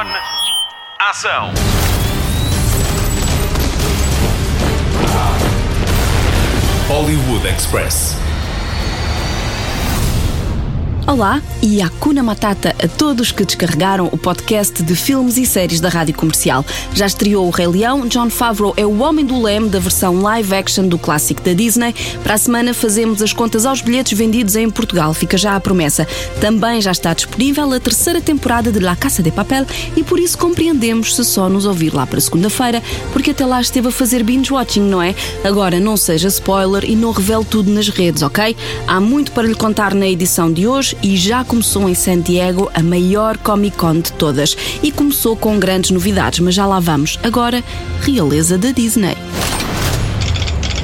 On. Ação. Hollywood Express. Olá e Hakuna Matata a todos que descarregaram o podcast de filmes e séries da Rádio Comercial. Já estreou O Rei Leão, John Favreau é o homem do leme da versão live action do clássico da Disney. Para a semana fazemos as contas aos bilhetes vendidos em Portugal, fica já a promessa. Também já está disponível a terceira temporada de La Casa de Papel e por isso compreendemos se só nos ouvir lá para segunda-feira, porque até lá esteve a fazer binge-watching, não é? Agora não seja spoiler e não revele tudo nas redes, ok? Há muito para lhe contar na edição de hoje e já começou em San Diego a maior Comic Con de todas. E começou com grandes novidades, mas já lá vamos. Agora, realeza da Disney.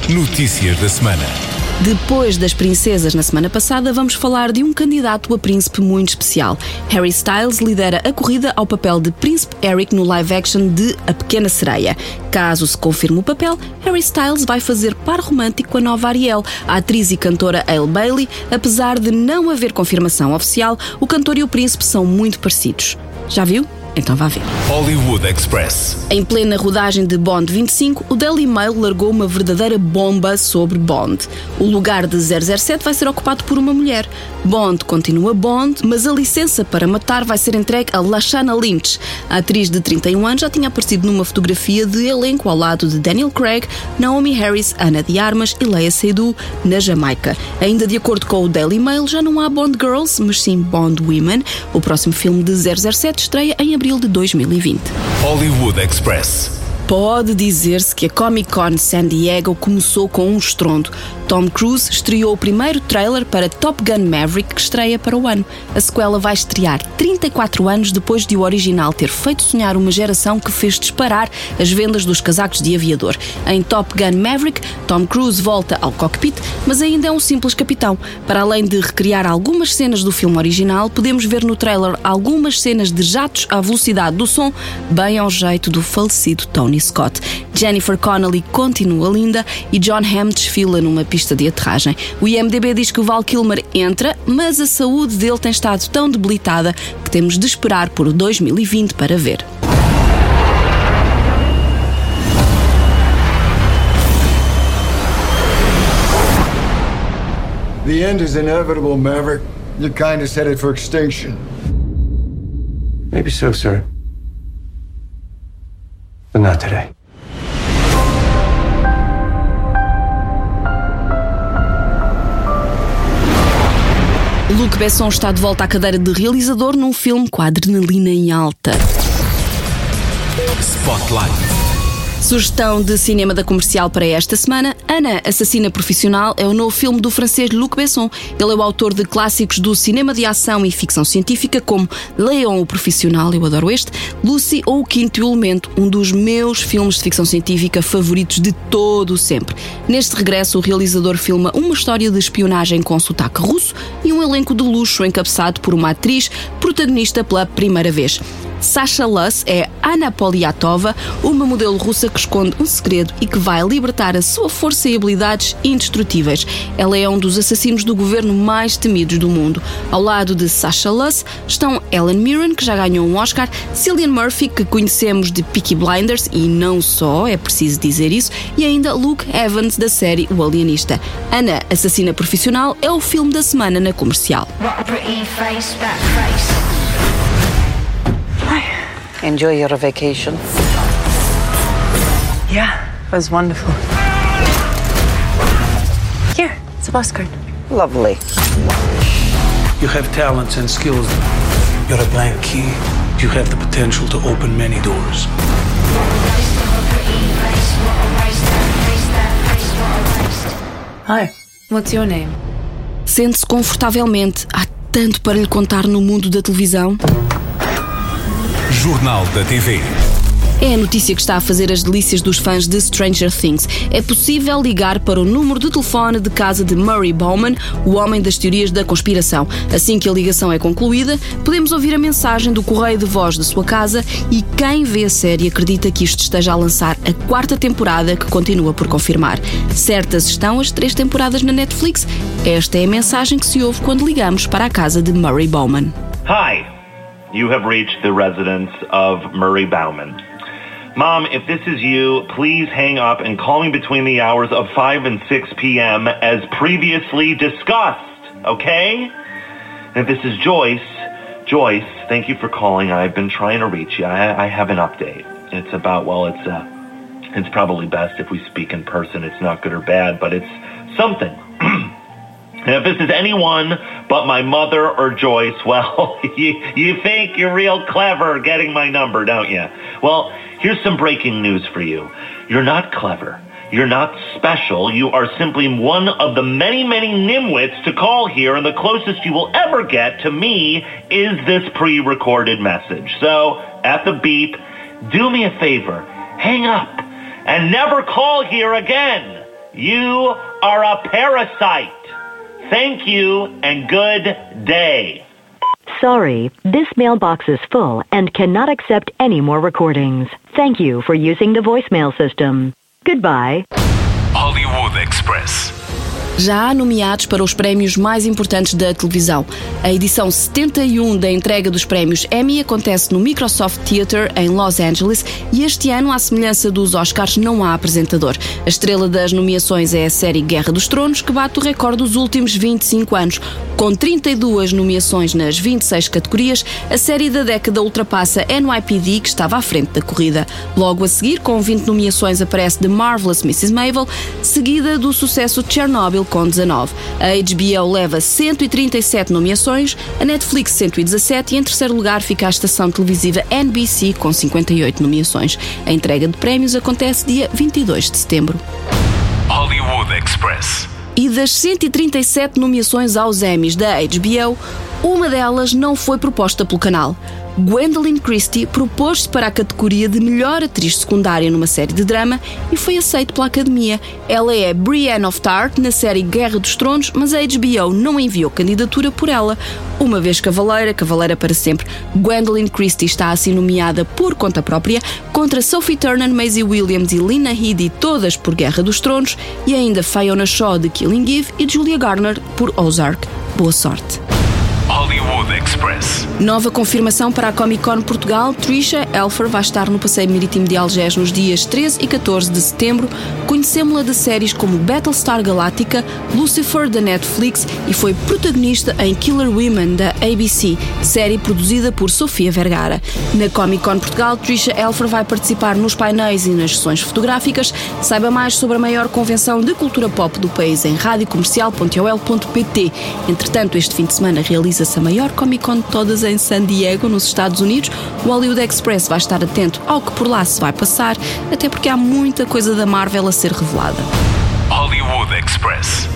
Notícias da semana. Depois das princesas na semana passada, vamos falar de um candidato a príncipe muito especial. Harry Styles lidera a corrida ao papel de Príncipe Eric no live action de A Pequena Sereia. Caso se confirme o papel, Harry Styles vai fazer par romântico com a nova Ariel, a atriz e cantora Ale Bailey. Apesar de não haver confirmação oficial, o cantor e o príncipe são muito parecidos. Já viu? Então vá ver. Hollywood Express. Em plena rodagem de Bond 25, o Daily Mail largou uma verdadeira bomba sobre Bond. O lugar de 007 vai ser ocupado por uma mulher. Bond continua Bond, mas a licença para matar vai ser entregue a Lashana Lynch. A atriz de 31 anos já tinha aparecido numa fotografia de elenco ao lado de Daniel Craig, Naomi Harris, Ana de Armas e Leia Seydoux, na Jamaica. Ainda de acordo com o Daily Mail, já não há Bond Girls, mas sim Bond Women. O próximo filme de 007 estreia em abril de 2020. Hollywood Express. Pode dizer-se que a Comic Con San Diego começou com um estrondo. Tom Cruise estreou o primeiro trailer para Top Gun Maverick, que estreia para o ano. A sequela vai estrear 34 anos depois de o original ter feito sonhar uma geração que fez disparar as vendas dos casacos de aviador. Em Top Gun Maverick, Tom Cruise volta ao cockpit, mas ainda é um simples capitão. Para além de recriar algumas cenas do filme original, podemos ver no trailer algumas cenas de jatos à velocidade do som, bem ao jeito do falecido Tony Scott. Jennifer Connelly continua linda e John Hamm desfila numa pista de aterragem. O IMDB diz que o Val Kilmer entra, mas a saúde dele tem estado tão debilitada que temos de esperar por 2020 para ver. The end is inevitable, Maverick. Your kind is headed for extinction. Maybe so, sir. But not today. Luc Besson está de volta à cadeira de realizador num filme com a adrenalina em alta. Spotlight. Sugestão de cinema da comercial para esta semana: Ana, Assassina Profissional, é o novo filme do francês Luc Besson. Ele é o autor de clássicos do cinema de ação e ficção científica, como Leon, o Profissional, eu adoro este, Lucy ou O Quinto Elemento, um dos meus filmes de ficção científica favoritos de todo o sempre. Neste regresso, o realizador filma uma história de espionagem com sotaque russo e um elenco de luxo encabeçado por uma atriz protagonista pela primeira vez. Sasha Luss é Anna Poliatova, uma modelo russa que esconde um segredo e que vai libertar a sua força e habilidades indestrutíveis. Ela é um dos assassinos do governo mais temidos do mundo. Ao lado de Sasha Luss estão Ellen Mirren, que já ganhou um Oscar, Cillian Murphy, que conhecemos de Peaky Blinders e não só, é preciso dizer isso, e ainda Luke Evans da série O Alienista. Ana, assassina profissional, é o filme da semana na comercial. What Enjoy your vacation. Yeah, it was wonderful. Here, it's a bus card. Lovely. You have talents and skills. You're a blank key. You have the potential to open many doors. Hi, what's your name? Sente-se confortavelmente. Há tanto para lhe contar no mundo da televisão. Jornal da TV. É a notícia que está a fazer as delícias dos fãs de Stranger Things. É possível ligar para o número de telefone de casa de Murray Bowman, o homem das teorias da conspiração. Assim que a ligação é concluída, podemos ouvir a mensagem do correio de voz da sua casa e quem vê a série acredita que isto esteja a lançar a quarta temporada que continua por confirmar. Certas estão as três temporadas na Netflix. Esta é a mensagem que se ouve quando ligamos para a casa de Murray Bowman. Hi. You have reached the residence of Murray Bauman. Mom, if this is you, please hang up and call me between the hours of 5 and 6 p.m. as previously discussed, okay? And if this is Joyce, Joyce, thank you for calling. I've been trying to reach you. I, I have an update. It's about, well, it's, uh, it's probably best if we speak in person. It's not good or bad, but it's something. If this is anyone but my mother or Joyce, well, you, you think you're real clever getting my number, don't you? Well, here's some breaking news for you. You're not clever. You're not special. You are simply one of the many, many nimwits to call here, and the closest you will ever get to me is this pre-recorded message. So, at the beep, do me a favor. Hang up and never call here again. You are a parasite. Thank you and good day. Sorry, this mailbox is full and cannot accept any more recordings. Thank you for using the voicemail system. Goodbye. Hollywood Express. Já há nomeados para os prémios mais importantes da televisão. A edição 71 da entrega dos prémios Emmy acontece no Microsoft Theater em Los Angeles e este ano, à semelhança dos Oscars, não há apresentador. A estrela das nomeações é a série Guerra dos Tronos, que bate o recorde dos últimos 25 anos. Com 32 nomeações nas 26 categorias, a série da década ultrapassa NYPD, que estava à frente da corrida. Logo a seguir, com 20 nomeações, aparece The Marvelous Mrs. Maisel, seguida do sucesso Chernobyl com 19. A HBO leva 137 nomeações, a Netflix 117 e em terceiro lugar fica a estação televisiva NBC com 58 nomeações. A entrega de prémios acontece dia 22 de setembro. Hollywood Express. E das 137 nomeações aos Emmys da HBO, uma delas não foi proposta pelo canal. Gwendolyn Christie propôs-se para a categoria de melhor atriz secundária numa série de drama e foi aceito pela Academia. Ela é Brienne of Tarth na série Guerra dos Tronos, mas a HBO não enviou candidatura por ela. Uma vez cavaleira, cavaleira para sempre, Gwendolyn Christie está assim nomeada por conta própria contra Sophie Turner, Maisie Williams e Lina Headey, todas por Guerra dos Tronos, e ainda Fiona Shaw de Killing Eve e Julia Garner por Ozark. Boa sorte! Express. Nova confirmação para a Comic Con Portugal. Trisha Elfer vai estar no Passeio Marítimo de Algés nos dias 13 e 14 de setembro. Conhecemos-la de séries como Battlestar Galactica, Lucifer da Netflix e foi protagonista em Killer Women da ABC, série produzida por Sofia Vergara. Na Comic Con Portugal, Trisha Elfer vai participar nos painéis e nas sessões fotográficas. Saiba mais sobre a maior convenção de cultura pop do país em radiocomercial.ol.pt. Entretanto, este fim de semana realiza-se a maior Comic Con de todas em San Diego, nos Estados Unidos. O Hollywood Express vai estar atento ao que por lá se vai passar, até porque há muita coisa da Marvel a ser revelada. Hollywood Express.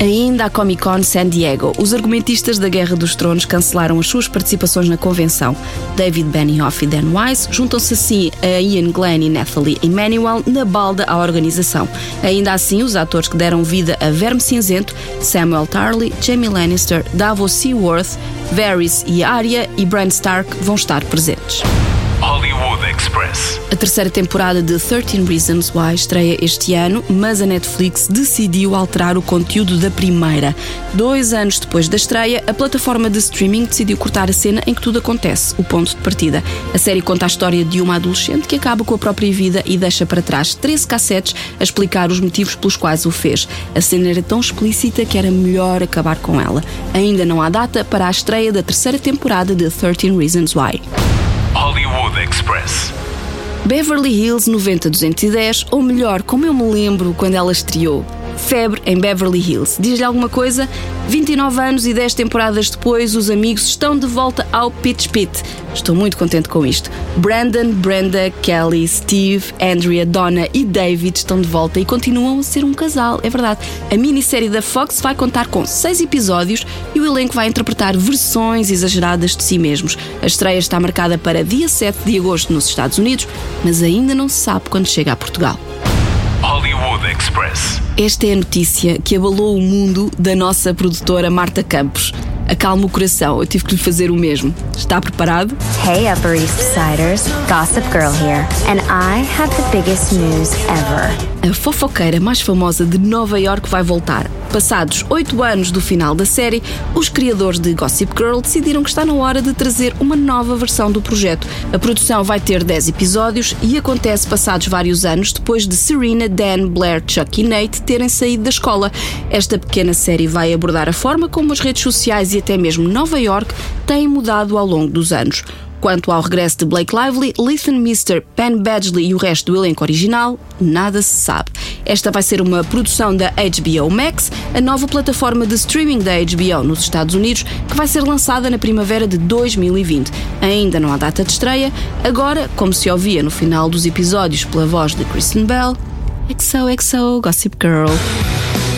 Ainda à Comic Con San Diego, os argumentistas da Guerra dos Tronos cancelaram as suas participações na convenção. David Benioff e Dan Wise juntam-se assim a Ian Glenn e Nathalie Emmanuel na balda à organização. Ainda assim, os atores que deram vida a Verme Cinzento, Samuel Tarly, Jamie Lannister, Davos Seaworth, Varys e Arya e Bran Stark vão estar presentes. Hollywood Express. A terceira temporada de 13 Reasons Why estreia este ano, mas a Netflix decidiu alterar o conteúdo da primeira. Dois anos depois da estreia, a plataforma de streaming decidiu cortar a cena em que tudo acontece, o ponto de partida. A série conta a história de uma adolescente que acaba com a própria vida e deixa para trás 13 cassetes a explicar os motivos pelos quais o fez. A cena era tão explícita que era melhor acabar com ela. Ainda não há data para a estreia da terceira temporada de 13 Reasons Why. Hollywood Express. Beverly Hills 90210, ou melhor, como eu me lembro quando ela estreou. Febre em Beverly Hills. Diz-lhe alguma coisa? 29 anos e 10 temporadas depois, os amigos estão de volta ao Pitch Pit. Estou muito contente com isto. Brandon, Brenda, Kelly, Steve, Andrea, Donna e David estão de volta e continuam a ser um casal, é verdade. A minissérie da Fox vai contar com 6 episódios e o elenco vai interpretar versões exageradas de si mesmos. A estreia está marcada para dia 7 de agosto nos Estados Unidos, mas ainda não se sabe quando chega a Portugal. Hollywood Express. Esta é a notícia que abalou o mundo da nossa produtora Marta Campos. Acalma o coração, eu tive que lhe fazer o mesmo. Está preparado? Hey, Upper East Siders, Gossip Girl here, and I have the biggest news ever. A fofoqueira mais famosa de Nova York vai voltar. Passados oito anos do final da série, os criadores de Gossip Girl decidiram que está na hora de trazer uma nova versão do projeto. A produção vai ter 10 episódios e acontece passados vários anos depois de Serena, Dan, Blair, Chuck e Nate terem saído da escola. Esta pequena série vai abordar a forma como as redes sociais e até mesmo Nova York têm mudado ao longo dos anos. Quanto ao regresso de Blake Lively, Lethan Mister, Penn Badgley e o resto do elenco original, nada se sabe. Esta vai ser uma produção da HBO Max, a nova plataforma de streaming da HBO nos Estados Unidos, que vai ser lançada na primavera de 2020. Ainda não há data de estreia, agora, como se ouvia no final dos episódios pela voz de Kristen Bell, XOXO Gossip Girl.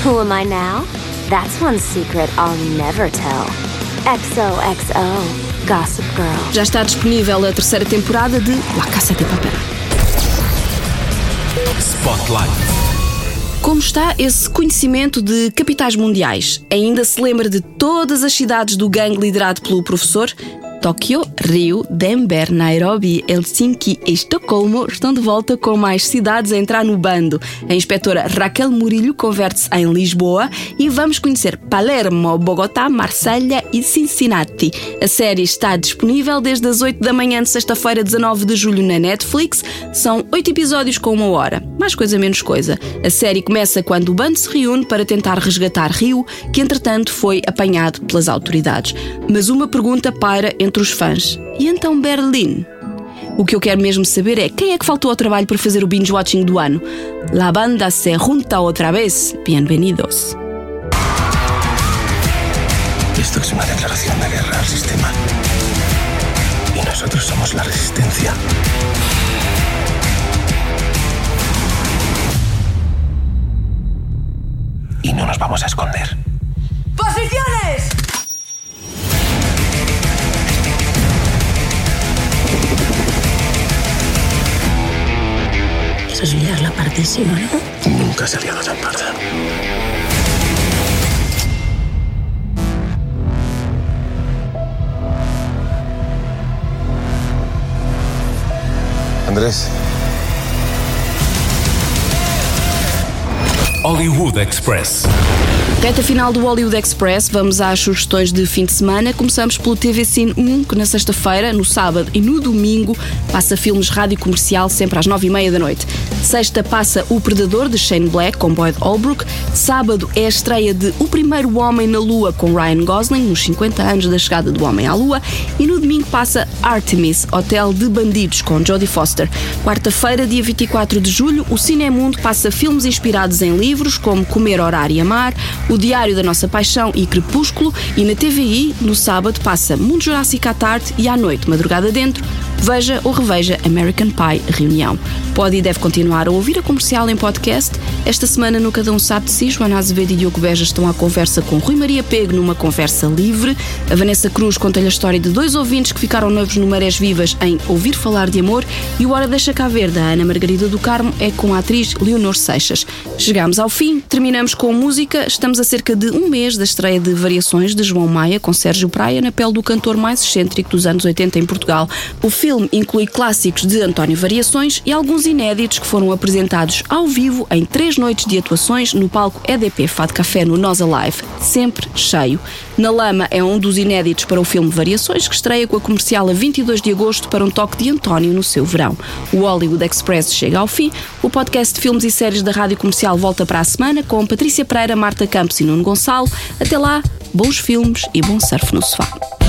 Who am I now? That's one secret I'll never tell. XOXO. Gossip Girl. Já está disponível a terceira temporada de La Casa de Papel. Spotlight. Como está esse conhecimento de capitais mundiais? Ainda se lembra de todas as cidades do gangue liderado pelo professor? Tóquio, Rio, Denver, Nairobi, Helsinki e Estocolmo estão de volta com mais cidades a entrar no bando. A inspetora Raquel Murilho converte-se em Lisboa e vamos conhecer Palermo, Bogotá, Marselha e Cincinnati. A série está disponível desde as 8 da manhã de sexta-feira, 19 de julho, na Netflix. São 8 episódios com uma hora. Mais coisa, menos coisa. A série começa quando o bando se reúne para tentar resgatar Rio, que entretanto foi apanhado pelas autoridades. Mas uma pergunta para entre os fãs. E então Berlim? O que eu quero mesmo saber é quem é que faltou ao trabalho para fazer o binge-watching do ano? La banda se junta outra vez. Bienvenidos. Esto es una declaración de guerra al sistema. Y nosotros somos la resistencia. Y no nos vamos a esconder. ¡Posiciones! Es liar la partísima, ¿no? Nunca se ha liado tan parda. Andrés. Hollywood Express. Reta final do Hollywood Express, vamos às sugestões de fim de semana. Começamos pelo TV Cine 1, que na sexta-feira, no sábado e no domingo passa filmes rádio comercial sempre às nove e meia da noite. Sexta passa O Predador, de Shane Black, com Boyd Holbrook. Sábado é a estreia de O Primeiro Homem na Lua, com Ryan Gosling, nos 50 anos da chegada do Homem à Lua. E no domingo passa Artemis, Hotel de Bandidos, com Jodie Foster. Quarta-feira, dia 24 de julho, o Cinemundo passa filmes inspirados em livros, como Comer, Orar e Amar, O Diário da Nossa Paixão e Crepúsculo. E na TVI, no sábado, passa Mundo Jurássico à tarde e à noite, Madrugada Dentro, veja ou reveja American Pie Reunião. Pode e deve continuar a ouvir a comercial em podcast. Esta semana no Cada Um Sabe de Si, Joana Azevedo e Diogo Beja estão à conversa com Rui Maria Pego numa conversa livre. A Vanessa Cruz conta-lhe a história de dois ouvintes que ficaram noivos no Marés Vivas em Ouvir Falar de Amor e o Hora Deixa Cá Ver, da Ana Margarida do Carmo, é com a atriz Leonor Seixas. Chegamos ao fim, terminamos com música. Estamos a cerca de um mês da estreia de Variações de João Maia com Sérgio Praia na pele do cantor mais excêntrico dos anos 80 em Portugal. O filme inclui clássicos de António Variações e alguns inéditos que foram apresentados ao vivo em três noites de atuações no palco EDP Fado Café no Nós Alive, sempre cheio. Na Lama é um dos inéditos para o filme Variações, que estreia com a comercial a 22 de agosto para um toque de António no seu verão. O Hollywood Express chega ao fim. O podcast de filmes e séries da Rádio Comercial volta para a semana com Patrícia Pereira, Marta Campos e Nuno Gonçalo. Até lá, bons filmes e bom surf no sofá.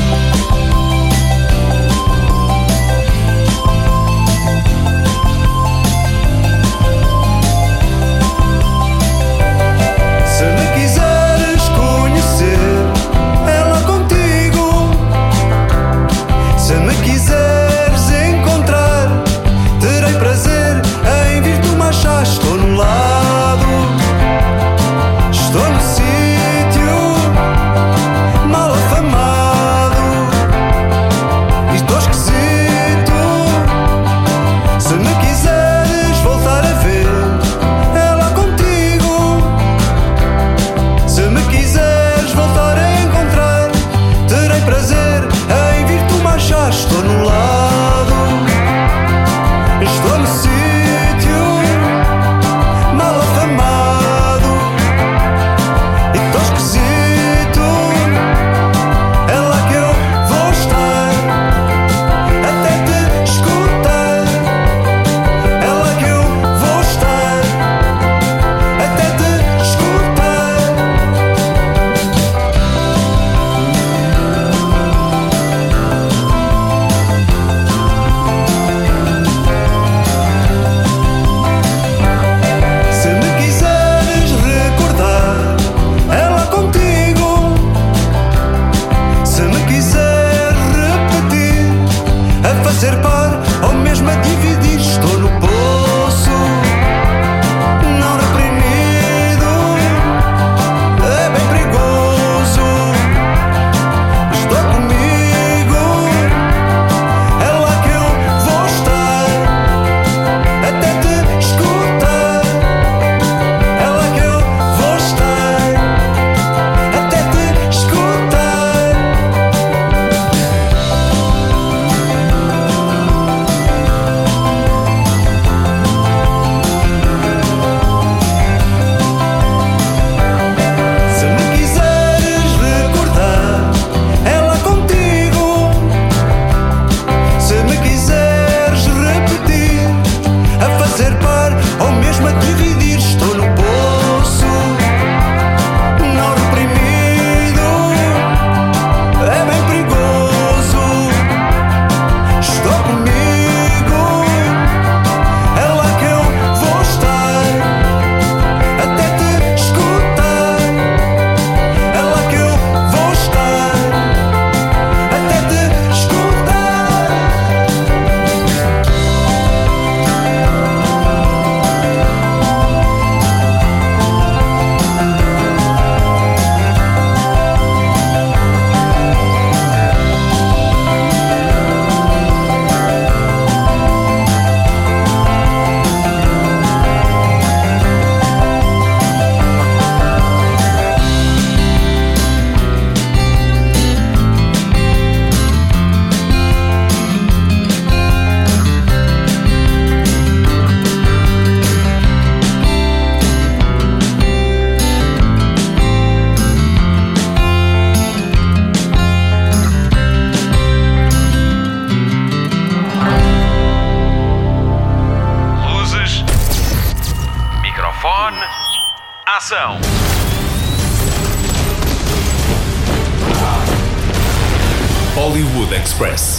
Express.